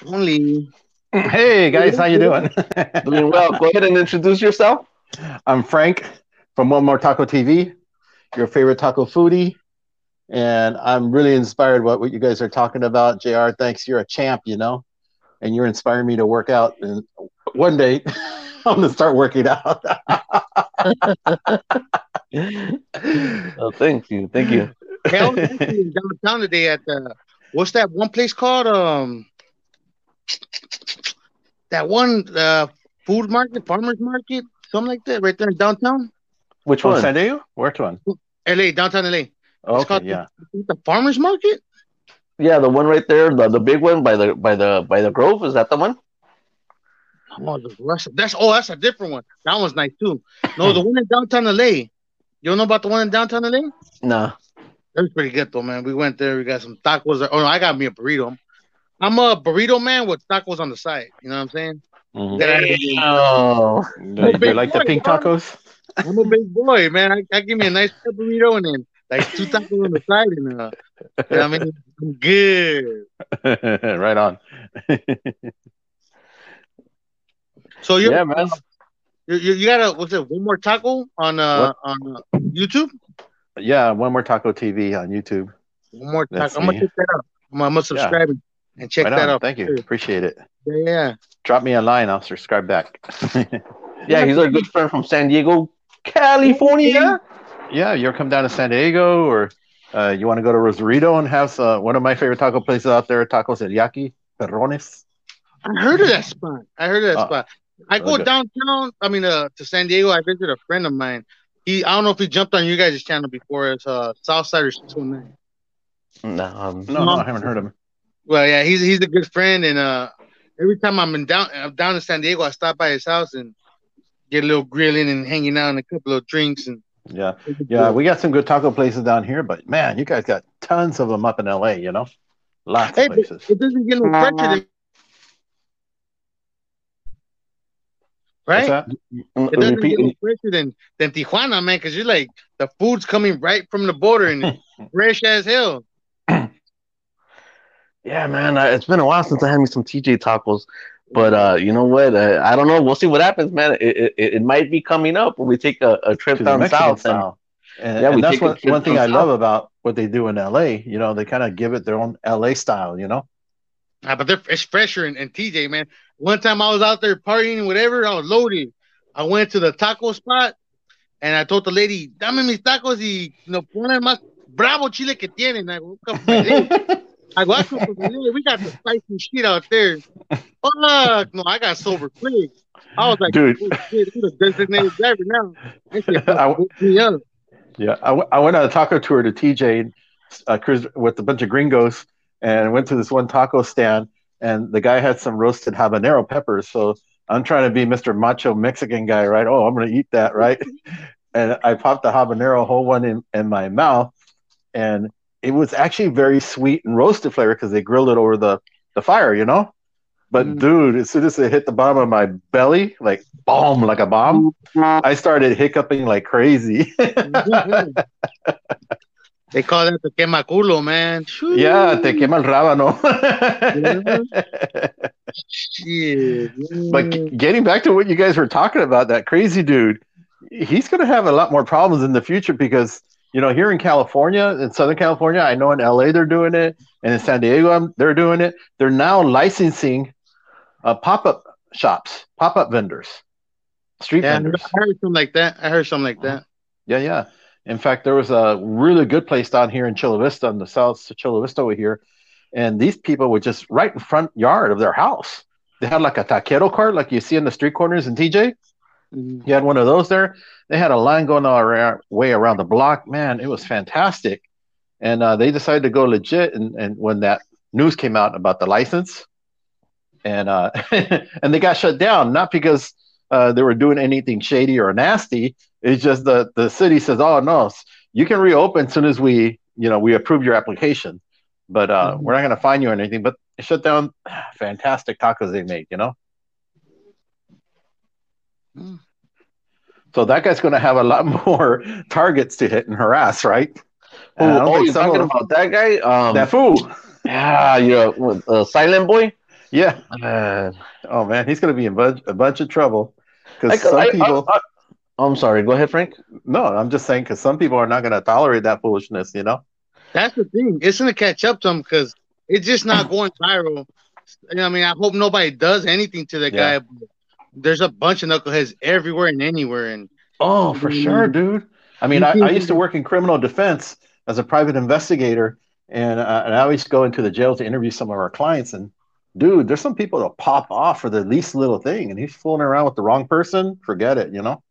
Only. Hey guys, how you doing? Doing well. Go ahead and introduce yourself. I'm Frank from One More Taco TV, your favorite taco foodie, and I'm really inspired by what you guys are talking about. Jr. Thanks, you're a champ, you know, and you're inspiring me to work out. And one day, I'm gonna start working out. Oh, thank you, thank you. Hey, I was actually in downtown today at the, what's that one place called? Um, That one uh, food market, farmer's market, something like that, right there in downtown. Which Oh, one? San Diego? Which one? LA, downtown LA. It's Okay, yeah. the, the farmer's market. Yeah, the one right there, the, the big one by the by the by the Grove. Is that the one? Oh, that's oh, that's a different one. That one's nice too. No, the one in downtown LA. You don't know about the one in downtown LA? Nah. That was pretty good though, man. We went there. We got some tacos. Oh no, I got me a burrito. I'm a burrito man with tacos on the side. You know what I'm saying? Mhm. That I- Oh, Do you like the pink tacos? I'm a big boy, man. I, I give me a nice burrito and then like two tacos on the side, and uh, you know I mean, I'm good. right on. So you, yeah, man. you, you got a what's it? One more taco on uh on uh, YouTube. Yeah, one more taco TV on YouTube. One more That's taco. I'm gonna check that out. I'm, I'm gonna subscribe and- and check Right that out. Thank you. Appreciate it. Yeah, yeah. Drop me a line. I'll subscribe back. yeah, he's our good friend from San Diego, California. yeah, you ever come down to San Diego or uh, you want to go to Rosarito and have uh, one of my favorite taco places out there, Tacos El Yaqui, Perrones. I heard of that spot. I heard of that Uh, spot. I go okay. downtown. I mean, uh, to San Diego. I visited a friend of mine. He, I don't know if he jumped on you guys' channel before. It's uh, Southsider six one nine. No, um, No, no, I haven't heard of him. Well, yeah, he's he's a good friend, and uh, every time I'm in down I'm down in San Diego, I stop by his house and get a little grilling and hanging out and a couple of drinks and Yeah, yeah, we got some good taco places down here, but man, you guys got tons of them up in LA. You know, lots Hey, of but places. it doesn't get no fresher than right. that? It doesn't repeat- get no fresher than than Tijuana, man, because you're like the food's coming right from the border and it's fresh as hell. Yeah, man, I, it's been a while since I had me some TJ tacos, but uh, you know what? Uh, I don't know. We'll see what happens, man. It, it, it might be coming up when we take a, a trip down south. And. And, Yeah, and that's what, one, thing I down love about what they do in LA. You know, they kind of give it their own LA style. You know, Ah, but they're, it's fresher in, in TJ, man. One time I was out there partying, whatever, I was loaded. I went to the taco spot and I told the lady, dame mis tacos y no ponen más bravo chile que tienen. I go, "Come on, hey." I go, "I come from LA. we got the spicy shit out there. Fuck, no, I got sober quick. I was like, Dude. oh, shit, a designated driver now. That shit I- me up. Yeah, I, w- I went on a taco tour to TJ uh, cruised with a bunch of gringos and went to this one taco stand, and the guy had some roasted habanero peppers. So I'm trying to be Mr. Macho Mexican guy, right? Oh, I'm gonna eat that, right? and I popped the habanero whole one in, in my mouth, and it was actually very sweet and roasted flavor because they grilled it over the, the fire, you know. But Mm. dude, as soon as it hit the bottom of my belly, like boom, like a bomb, I started hiccuping like crazy. They call that the quema culo, man. Shoo. Yeah, te quema el rábano. Shit. but getting back to what you guys were talking about, that crazy dude, he's going to have a lot more problems in the future because, you know, here in California, in Southern California, I know in LA they're doing it, and in San Diego they're doing it. They're now licensing uh, pop up shops, pop up vendors, street yeah, I vendors. heard something like that. I heard something like that. Yeah, yeah. In fact, there was a really good place down here in Chula Vista, in the south of Chula Vista over here, and these people were just right in front yard of their house. They had like a taquero cart, like you see in the street corners in TJ. Mhm. He had one of those there. They had a line going all around, way around the block. Man, it was fantastic. And uh, they decided to go legit. And, and when that news came out about the license, and uh, and they got shut down, not because uh, they were doing anything shady or nasty. It's just the the city says, "Oh no, you can reopen as soon as we, you know, we approve your application, but uh, Mhm. we're not going to fine you or anything." But they shut down. Fantastic tacos they make, you know. Mm. So that guy's going to have a lot more targets to hit and harass, right? Oh, And oh you're some of talking them- about that guy? Um, that fool. yeah, yeah, with, uh, Silenceboy. Yeah. Man. Oh man, he's going to be in bunch, a bunch of trouble because some I, people. I, I, am sorry. Go ahead, Frank. no, I'm just saying because some people are not going to tolerate that foolishness. You know. That's the thing. It's gonna catch up to them because it's just not going viral. You know, I mean, I hope nobody does anything to that Yeah. guy. But there's a bunch of knuckleheads everywhere and anywhere, and Oh, for Mm. sure, dude. I mean, I, I used to work in criminal defense as a private investigator, and, uh, and I always go into the jail to interview some of our clients. And dude, there's some people that pop off for the least little thing, and he's fooling around with the wrong person. Forget it, you know.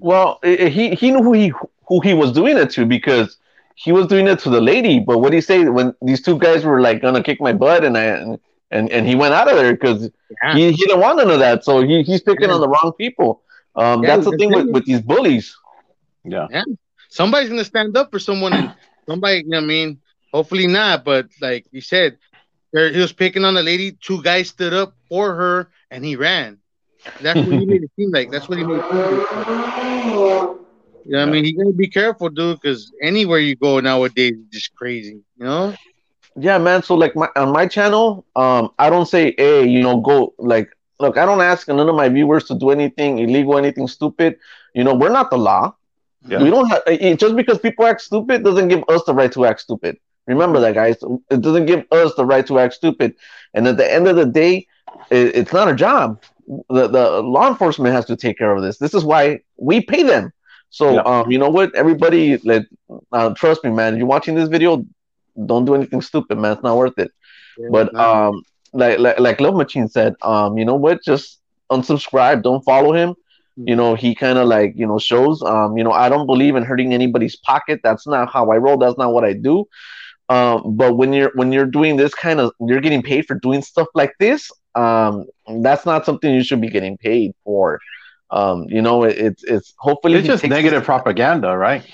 Well, he he knew who he who he was doing it to because he was doing it to the lady. But what did he say when these two guys were like gonna kick my butt and I and and and he went out of there because Yeah. he, he didn't want none of that. So he, he's picking Yeah. on the wrong people. Um, Yeah, that's the the thing with, with these bullies. Yeah. somebody's gonna stand up for someone, and somebody. You know what I mean, hopefully not, but like you said, there, he was picking on the lady. Two guys stood up for her, and he ran. That's what he made it seem like. That's what he made it seem like. You know what I mean? You gotta be careful, dude, because anywhere you go nowadays is just crazy. You know? Yeah, man. So like my on my channel, um, I don't say, hey, you know, go like look, I don't ask none of my viewers to do anything illegal, anything stupid. You know, we're not the law. Yeah. We don't have it, just because people act stupid doesn't give us the right to act stupid. Remember that, guys. It doesn't give us the right to act stupid. And at the end of the day, it, it's not a job. The the law enforcement has to take care of this. This is why we pay them. So Yeah. um, you know what? Everybody, like, uh, trust me, man. If you're watching this video, don't do anything stupid, man. It's not worth it. But um, like like like Love Machine said, um, you know what? Just unsubscribe. Don't follow him. You know, he kind of like you know shows. Um, you know, I don't believe in hurting anybody's pocket. That's not how I roll. That's not what I do. Um, but when you're when you're doing this kind of, you're getting paid for doing stuff like this. Um, that's not something you should be getting paid for. Um, you know, it, it's it's hopefully It's just takes this- negative propaganda, right?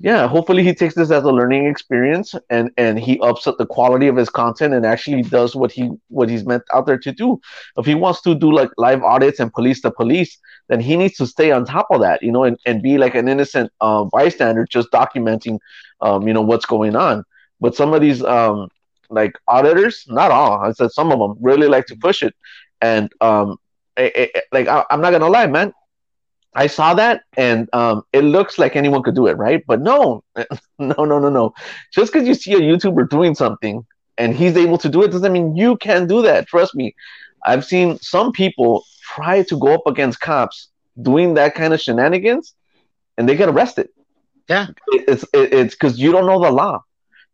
Yeah hopefully he takes this as a learning experience and and he ups the quality of his content and actually does what he what he's meant out there to do. If he wants to do like live audits and police the police then he needs to stay on top of that you know and, and be like an innocent uh, bystander just documenting um, you know what's going on. But some of these um, like auditors not all i said some of them really like to push it. And um, eh, eh, eh, like I, i'm not gonna lie man I saw that and um, it looks like anyone could do it, right? But no, no, no, no, no. Just because you see a YouTuber doing something and he's able to do it doesn't mean you can do that. Trust me. I've seen some people try to go up against cops doing that kind of shenanigans and they get arrested. Yeah. It's it, it's because you don't know the law.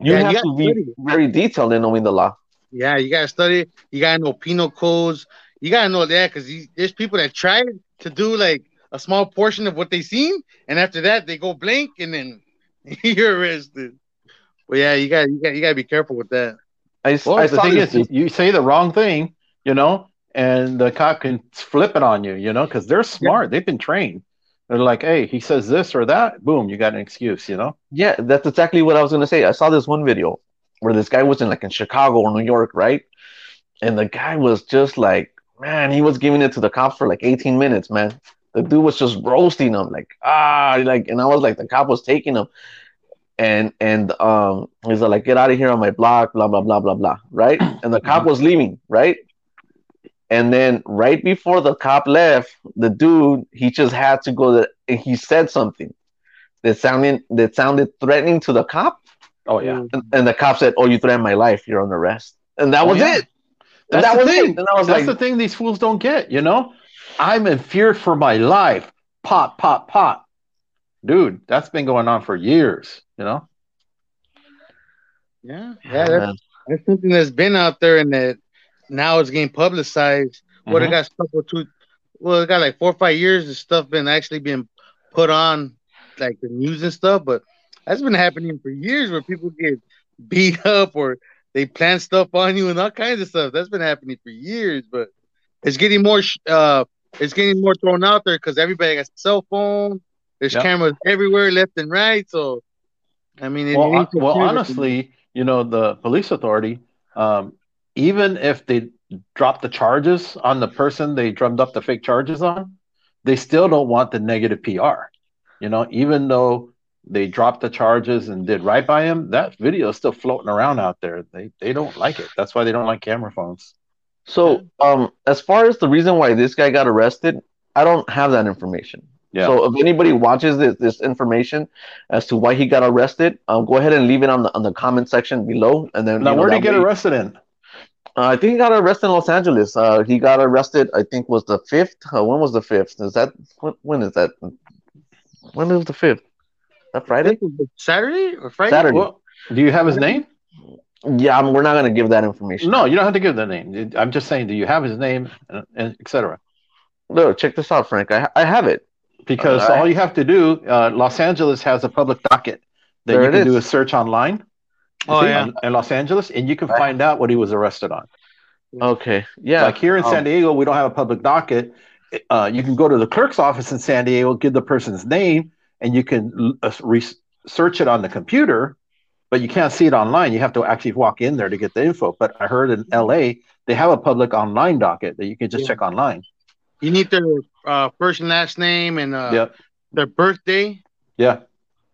You Yeah, have gotta to be study. very detailed in knowing the law. Yeah, you gotta study. You gotta know penal codes. you gotta know that because there's people that try to do like a small portion of what they seen, and after that they go blank, and then you're arrested. But yeah, you got you got you gotta be careful with that. I, s- Well, I the saw thing this. is, you say the wrong thing, you know, and the cop can flip it on you, you know, because they're smart. They've been trained. They're like, hey, he says this or that, boom, you got an excuse, you know. Yeah, that's exactly what I was gonna say. I saw this one video where this guy was in like in Chicago or New York, right? And the guy was just like, man, he was giving it to the cops for like 18 minutes, man. The dude was just roasting him, like, ah, like, and I was like, the cop was taking him. And and um he's like, get out of here on my block, blah blah blah blah blah, right? And the cop was leaving, right? And then right before the cop left, the dude he just had to go there and he said something that sounded that sounded threatening to the cop. Oh yeah, And, and the cop said, "Oh, you threatened my life. You're under arrest." And that Oh, was yeah. it. that's that the was thing. it. And I was that's like, the thing these fools don't get, you know. I'm in fear for my life. Pop, pop, pop, dude. That's been going on for years, you know. Yeah, yeah, that's, that's something that's been out there, and that now it's getting publicized. What it Mhm. got stuck with two, well, it got like four or five years. This stuff been actually being put on like the news and stuff, but that's been happening for years where people get beat up or they plant stuff on you and all kinds of stuff. That's been happening for years, but it's getting more. Uh, it's getting more thrown out there because everybody has a cell phone. There's Yep. cameras everywhere, left and right. So, I mean, it well, to well, honestly, you know, the police authority, um, even if they drop the charges on the person they drummed up the fake charges on, they still don't want the negative PR. You know, even though they dropped the charges and did right by him, that video is still floating around out there. They they don't like it. That's why they don't like camera phones. So, um, as far as the reason why this guy got arrested, I don't have that information. Yeah. So, if anybody watches this, this information as to why he got arrested, um, go ahead and leave it on the on the comment section below, and then now, you know, where did he get way- arrested in? Uh, I think he got arrested in Los Angeles. Uh, he got arrested. I think was the fifth. Uh, when was the fifth? Is that when, when is that? When is the fifth? That Friday? think it was Saturday or Friday. Saturday. Well, do you have his name? Yeah, I'm, we're not gonna give that information. No, you don't have to give the name. I'm just saying, do you have his name, uh, and etc. Look, check this out, Frank. I I have it. Because All right. all you have to do, uh, Los Angeles has a public docket that There you can is. do a search online. Oh, see, yeah. on- in Los Angeles, and you can Right. find out what he was arrested on. Okay. Yeah. Like here in Um, San Diego, we don't have a public docket. Uh, you can go to the clerk's office in San Diego, give the person's name, and you can uh, re- search it on the computer, but you can't see it online. You have to actually walk in there to get the info. But I heard in LA they have a public online docket that you can just Yeah. check online. You need their uh, first and last name and uh, yep. their birthday, Yeah.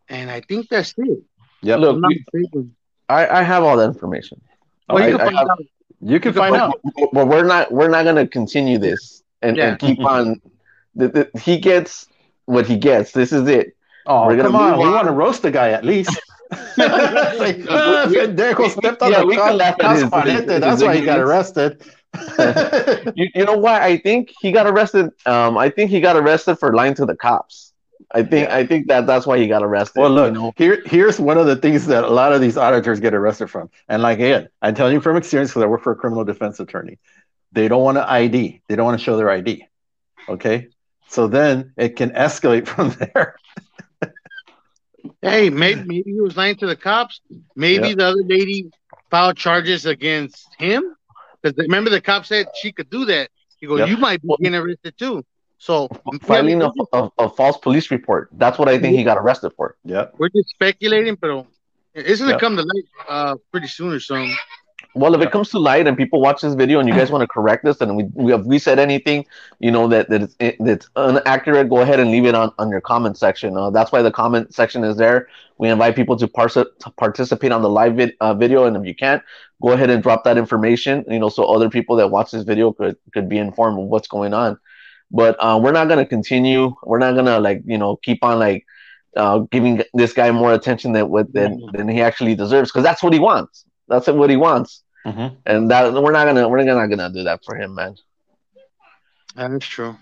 and I think that's it. Yep. Look, I'm you- I I have all that information. Well, you I- can I find have- out. you can find find out. But we're not we're not gonna continue this and, Yeah. and keep on. The, the, he gets what he gets. This is it. Oh, We're gonna come on. move We want to roast the guy at least. Like, ah, Pendejo stepped on Yeah, the we can laugh at Cas his- Palete. his That's why he got arrested. You, you know why? I think he got arrested. Um, I think he got arrested for lying to the cops. I think I think that that's why he got arrested. well, look, you know? here, here's one of the things that a lot of these auditors get arrested from. And like again, I'm telling you from experience because I work for a criminal defense attorney. They don't want to ID. They don't want to show their ID. Okay, so then it can escalate from there. Hey, maybe, maybe he was lying to the cops. Maybe Yeah. the other lady filed charges against him. Because remember, the cop said she could do that. He goes, Yep. "You might be getting arrested too." So filing a, a, a false police report. That's what I think he got arrested for. Yeah, we're just speculating, but it's gonna Yep. come to light uh, pretty soon or something. Well, if Yeah. it comes to light and people watch this video and you guys want to correct us and we, we have we said anything, you know that that it's, that's inaccurate, go ahead and leave it on, on your comment section. Uh, that's why the comment section is there. We invite people to, parse, to participate on the live vid, uh, video, and if you can't, go ahead and drop that information. You know, so other people that watch this video could could be informed of what's going on. But uh, we're not gonna continue. We're not gonna like you know keep on like uh, giving this guy more attention than what than, than he actually deserves because that's what he wants. That's what he wants Mhm. and that we're not gonna we're not gonna do that for him, man. That's true.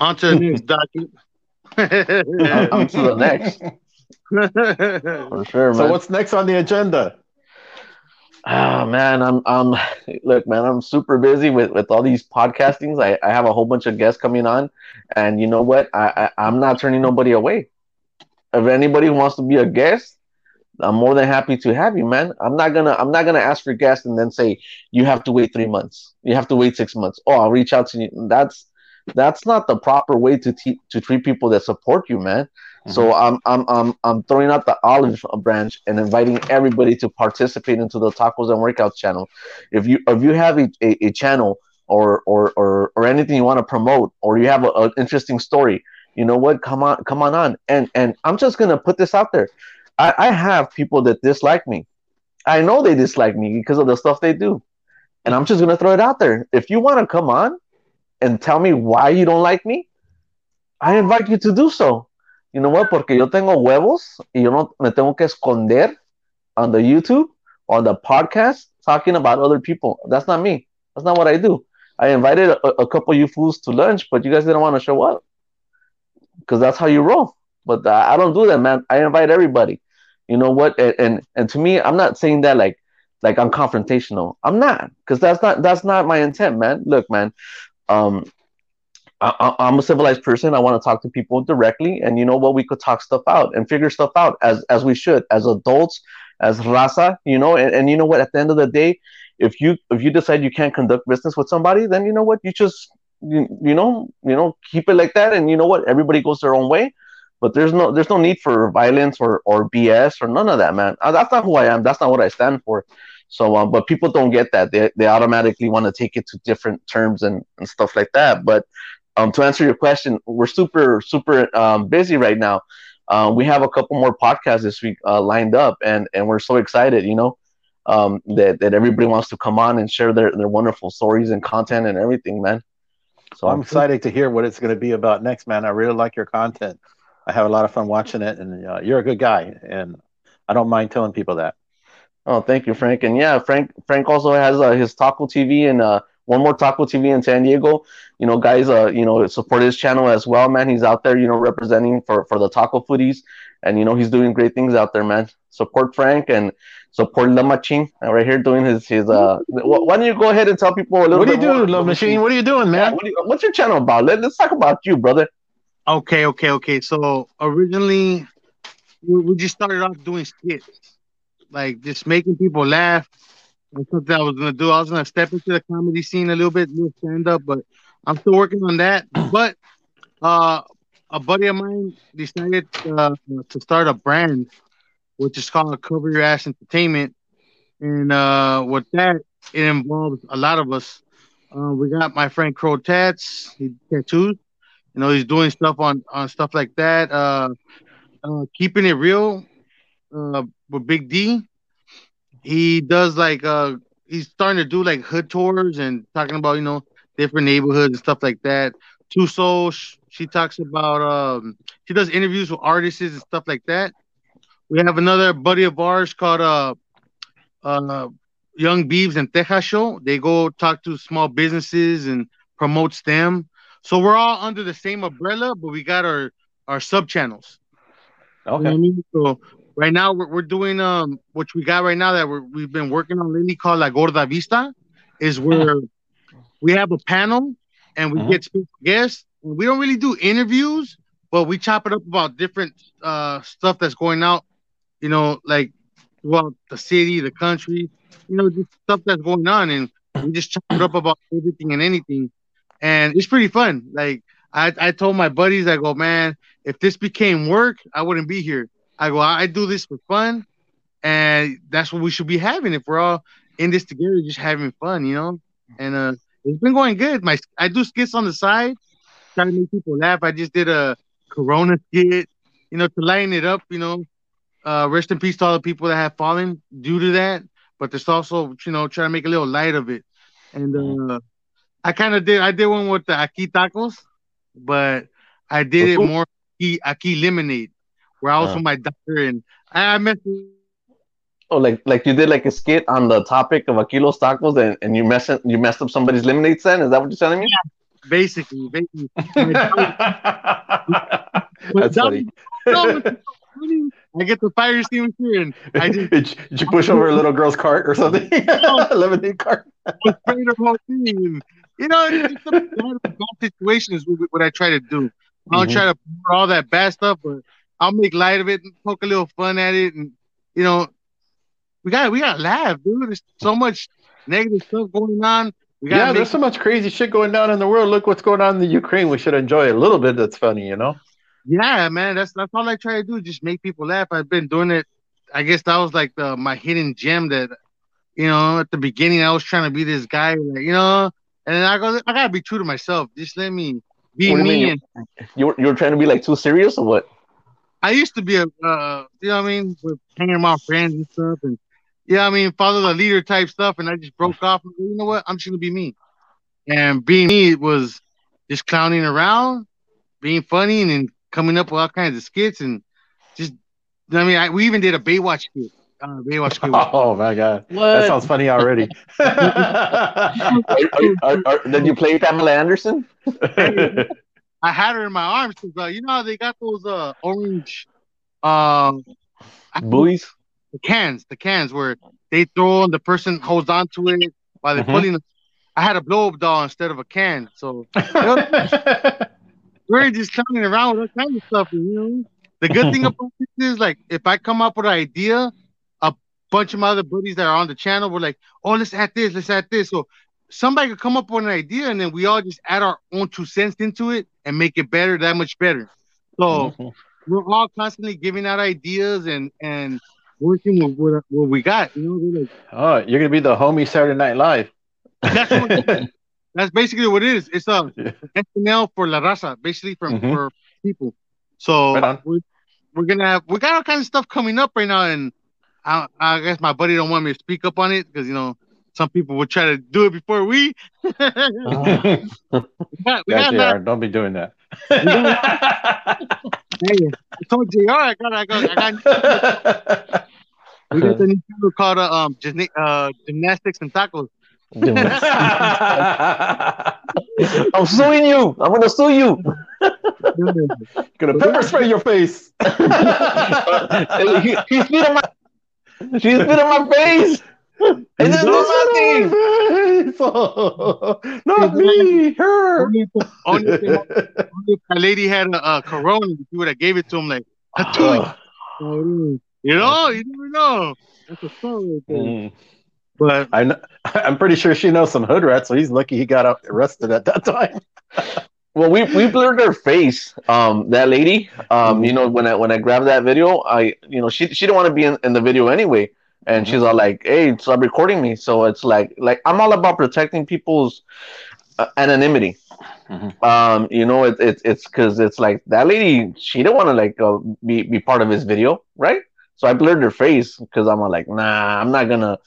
On to the next docket. On, on to the next, for sure, man. So man. what's next on the agenda? Oh man, I'm I'm look, man, I'm super busy with with all these podcastings. I, I have a whole bunch of guests coming on, and you know what? I, I I'm not turning nobody away. If anybody wants to be a guest, I'm more than happy to have you, man. I'm not gonna I'm not gonna ask for guests and then say you have to wait three months. You have to wait six months. Oh, I'll reach out to you. That's that's not the proper way to te- to treat people that support you, man. So mm-hmm. I'm I'm I'm I'm throwing out the olive branch and inviting everybody to participate into the tacos and workouts channel. If you if you have a, a, a channel or, or or or anything you want to promote or you have an interesting story, you know what? Come on, come on on. And and I'm just gonna put this out there. I, I have people that dislike me. I know they dislike me because of the stuff they do. And I'm just gonna throw it out there. If you want to come on and tell me why you don't like me, I invite you to do so. You know what? Porque yo tengo huevos y yo no me tengo que esconder on the YouTube or the podcast talking about other people. That's not me. That's not what I do. I invited a, a couple of you fools to lunch, but you guys didn't want to show up because that's how you roll. But uh, I don't do that, man. I invite everybody. You know what? And, and and to me, I'm not saying that like like I'm confrontational. I'm not because that's not that's not my intent, man. Look, man. Um, I, am a civilized person. I want to talk to people directly, and you know what? We could talk stuff out and figure stuff out as as we should, as adults, as raza. You know, and, and you know what? At the end of the day, if you if you decide you can't conduct business with somebody, then you know what? You just you, you know you know keep it like that, and you know what? Everybody goes their own way. But there's no there's no need for violence or or BS or none of that, man. Uh, that's not who I am. That's not what I stand for. So, um, but people don't get that. They, they automatically want to take it to different terms and, and stuff like that. But um, to answer your question, we're super, super um, busy right now. Uh, we have a couple more podcasts this week uh, lined up, and, and we're so excited, you know, um, that, that everybody wants to come on and share their, their wonderful stories and content and everything, man. So I'm, I'm excited to hear what it's going to be about next, man. I really like your content. I have a lot of fun watching it, and uh, you're a good guy, and I don't mind telling people that. Oh, thank you, Frank. And yeah, Frank Frank also has uh, his Taco TV and uh, one more Taco TV in San Diego. You know, guys, uh, you know, support his channel as well, man. He's out there, you know, representing for for the Taco Foodies, and you know, he's doing great things out there, man. Support Frank and support La Machine uh, right here doing his his. Uh, why don't you go ahead and tell people a little? What do you do, La Machine? What are you doing, man? Yeah, what you, what's your channel about? Let, let's talk about you, brother. Okay, okay, okay. So originally, we, just started off doing skits, like just making people laugh that's something I was gonna do. I was gonna step into the comedy scene a little bit, little stand up, but I'm still working on that. But uh, a buddy of mine decided uh, to start a brand, which is called Cover Your Ass Entertainment, and uh, with that, it involves a lot of us. Uh, we got my friend Crow Tats, he tattoos. You know, he's doing stuff on on stuff like that. Uh, uh, keeping it real uh, with Big D he does like uh he's starting to do like hood tours and talking about you know different neighborhoods and stuff like that. Two Soul, she talks about um she does interviews with artists and stuff like that. We have another buddy of ours called uh uh Young Beeves and Teja Show. They go talk to small businesses and promotes them. So we're all under the same umbrella, but we got our our sub channels. Okay. You know I mean? So right now we're, we're doing um which we got right now that we're, we've been working on lately called La Gorda Vista is where we have a panel and we Mhm. get special guests. We don't really do interviews, but we chop it up about different uh stuff that's going out, you know, like throughout the city, the country, you know, just stuff that's going on, and we just chop it up about everything and anything, and it's pretty fun. Like I, I told my buddies, I go, man, if this became work, I wouldn't be here. I go, I do this for fun, and that's what we should be having if we're all in this together, just having fun, you know. And uh, it's been going good. My I do skits on the side, trying to make people laugh. I just did a Corona skit, you know, to lighten it up. You know, uh, rest in peace to all the people that have fallen due to that. But there's also, you know, trying to make a little light of it. And uh, I kind of did. I did one with the Aki tacos, but I did it more Aki, Aki lemonade, where I was Uh. with my doctor and I, I messed. Oh, like like you did like a skit on the topic of Aquilos tacos, and, and you messed you messed up somebody's lemonade stand. Is that what you're telling me? Basically, basically. That's funny. I get the fire extinguisher and I just did, you, did you push over a little girl's cart or something? Lemonade cart. spray the whole thing. You know, it's bad situation is what I try to do. I don't Mhm. try to pour all that bad stuff, but I'll make light of it and poke a little fun at it. And you know, we got we got to laugh, dude. There's so much negative stuff going on. We Yeah, to there's so much crazy shit going down in the world. Look what's going on in the Ukraine. We should enjoy a little bit. That's funny, you know. Yeah, man, that's that's all I try to do. Just make people laugh. I've been doing it. I guess that was like the my hidden gem that, you know, at the beginning I was trying to be this guy, like you know, and I go, I gotta be true to myself. Just let me be What do you me. And You you were trying to be like too serious or what? I used to be a, uh, you know, what I mean, with hanging around friends and stuff, and yeah, I mean, follow the leader type stuff, and I just broke off. And, you know what? I'm just gonna be me, and being me was just clowning around, being funny, and then coming up with all kinds of skits, and just, I mean, I, we even did a Baywatch skit. Uh, Baywatch skit. Oh my god, that sounds funny already. Are, are, are, are, did you play Pamela Anderson? I had her in my arms because uh, you know how they got those uh orange, um, Buoys? the cans, the cans where they throw and the person holds on to it while they're Mhm. pulling. I had a blow up doll instead of a can, so we're just clowning around with all kinds of stuff. You know, the good thing about this is like if I come up with an idea, a bunch of my other buddies that are on the channel were like, "Oh, let's add this, let's add this." So somebody could come up with an idea, and then we all just add our own two cents into it and make it better, that much better. So we're all constantly giving out ideas and and working with what, what we got. You know, like, oh, you're gonna be the homie Saturday Night Live. that's what, that's basically what it is. It's a Yeah. SNL for La Raza, basically from Mhm. for people. So Right we're, we're gonna have we got all kinds of stuff coming up right now, and I, I guess my buddy don't want me to speak up on it because you know some people would try to do it before we. we got, we yeah, got JR, that. don't be doing that. Hey, I told JR I got I got I got we got the new channel called uh, um gymna- uh, gymnastics and tacos. I'm suing you. I'm gonna sue you. Gonna pepper spray your face. he, he spit on my. She spit on my face. And then do something. Not me, her. Only only only if a lady had a, a corona, she would have gave it to him like, "Tattoo." you know, you never know. That's a story. Mm. But I know, I'm pretty sure she knows some hood rats, so he's lucky he got arrested at that time. Well, we we blurred her face. Um, that lady. Um, you know, when I when I grabbed that video, I you know she she didn't want to be in, in the video anyway, and she's all like, "Hey, stop recording me." So it's like like I'm all about protecting people's uh, anonymity. Mhm. Um, you know, it, it it's because it's like that lady. She didn't want to like uh, be be part of his video, right? So I blurred her face because I'm like, nah, I'm not gonna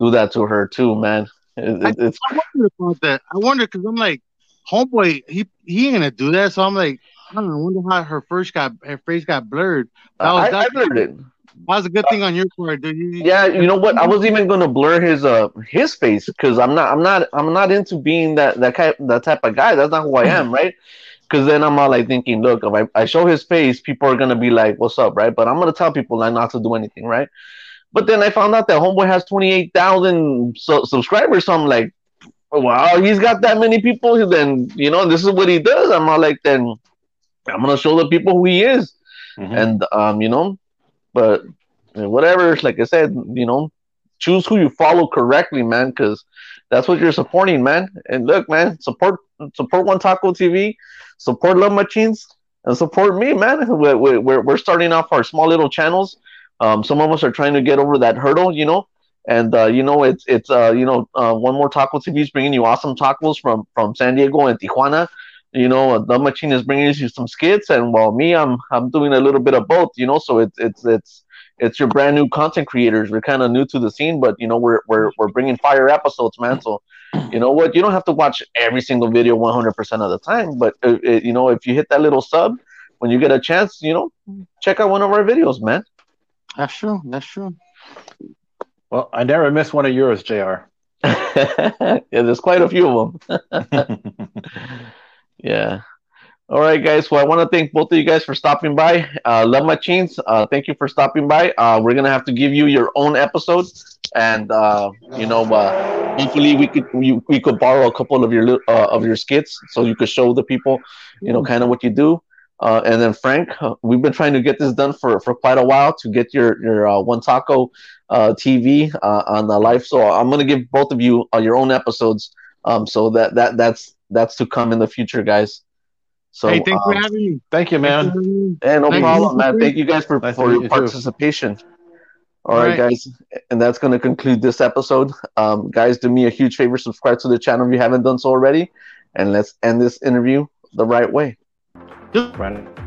do that to her too, man. It, it, it's I wonder about that. I wonder because I'm like, homeboy, he he ain't gonna do that. So I'm like, I don't know. I wonder how her first got her face got blurred. That was, I, I that, blurred it. that was a good thing on your part, dude. You, Yeah, you know what? I was even gonna blur his uh his face because I'm not I'm not I'm not into being that that kind that type of guy. That's not who I am, right? Because then I'm all like thinking, look, if I, I show his face, people are gonna be like, "What's up?" Right? But I'm gonna tell people like not to do anything, right? But then I found out that homeboy has twenty eight thousand su- subscribers. So I'm like, wow, he's got that many people. Then you know, this is what he does. I'm all like, then I'm gonna show the people who he is Mhm. and um, you know, but whatever. Like I said, you know, choose who you follow correctly, man, because that's what you're supporting, man. And look, man, support support One Taco TV, support Love Machines, and support me, man. We're, we're we're starting off our small little channels. Um, some of us are trying to get over that hurdle, you know. And uh, you know, it's it's uh, you know, uh, one more taco TV is bringing you awesome tacos from from San Diego and Tijuana you know, the machine is bringing you some skits, and while me, I'm I'm doing a little bit of both, you know. So it's it's it's it's your brand new content creators. We're kind of new to the scene, but you know, we're we're we're bringing fire episodes, man. So you know what, you don't have to watch every single video 100% of the time, but uh it, you know, if you hit that little sub when you get a chance, you know, check out one of our videos, man. that's true. That's true. Well, I never miss one of yours, Jr. yeah, there's quite a few of them. Yeah. All right, guys. Well, I want to thank both of you guys for stopping by. Uh, Love Machines, uh, thank you for stopping by. Uh, we're gonna have to give you your own episode, and uh, you know, uh, hopefully we could we, we could borrow a couple of your uh, of your skits so you could show the people, you know, kind of what you do. Uh, and then Frank, we've been trying to get this done for, for quite a while to get your your uh, One Taco uh, TV uh, on the live. So I'm gonna give both of you uh, your own episodes. Um, so that that that's that's to come in the future, guys. So hey, thanks for um, having me. Thank you, man. Thanks for having no Thank you. problem, man. Thank you guys for, Nice for your you participation. All All right, right. guys, and that's going to conclude this episode. Um, guys, do me a huge favor, subscribe to the channel if you haven't done so already, and let's end this interview the right way. Right.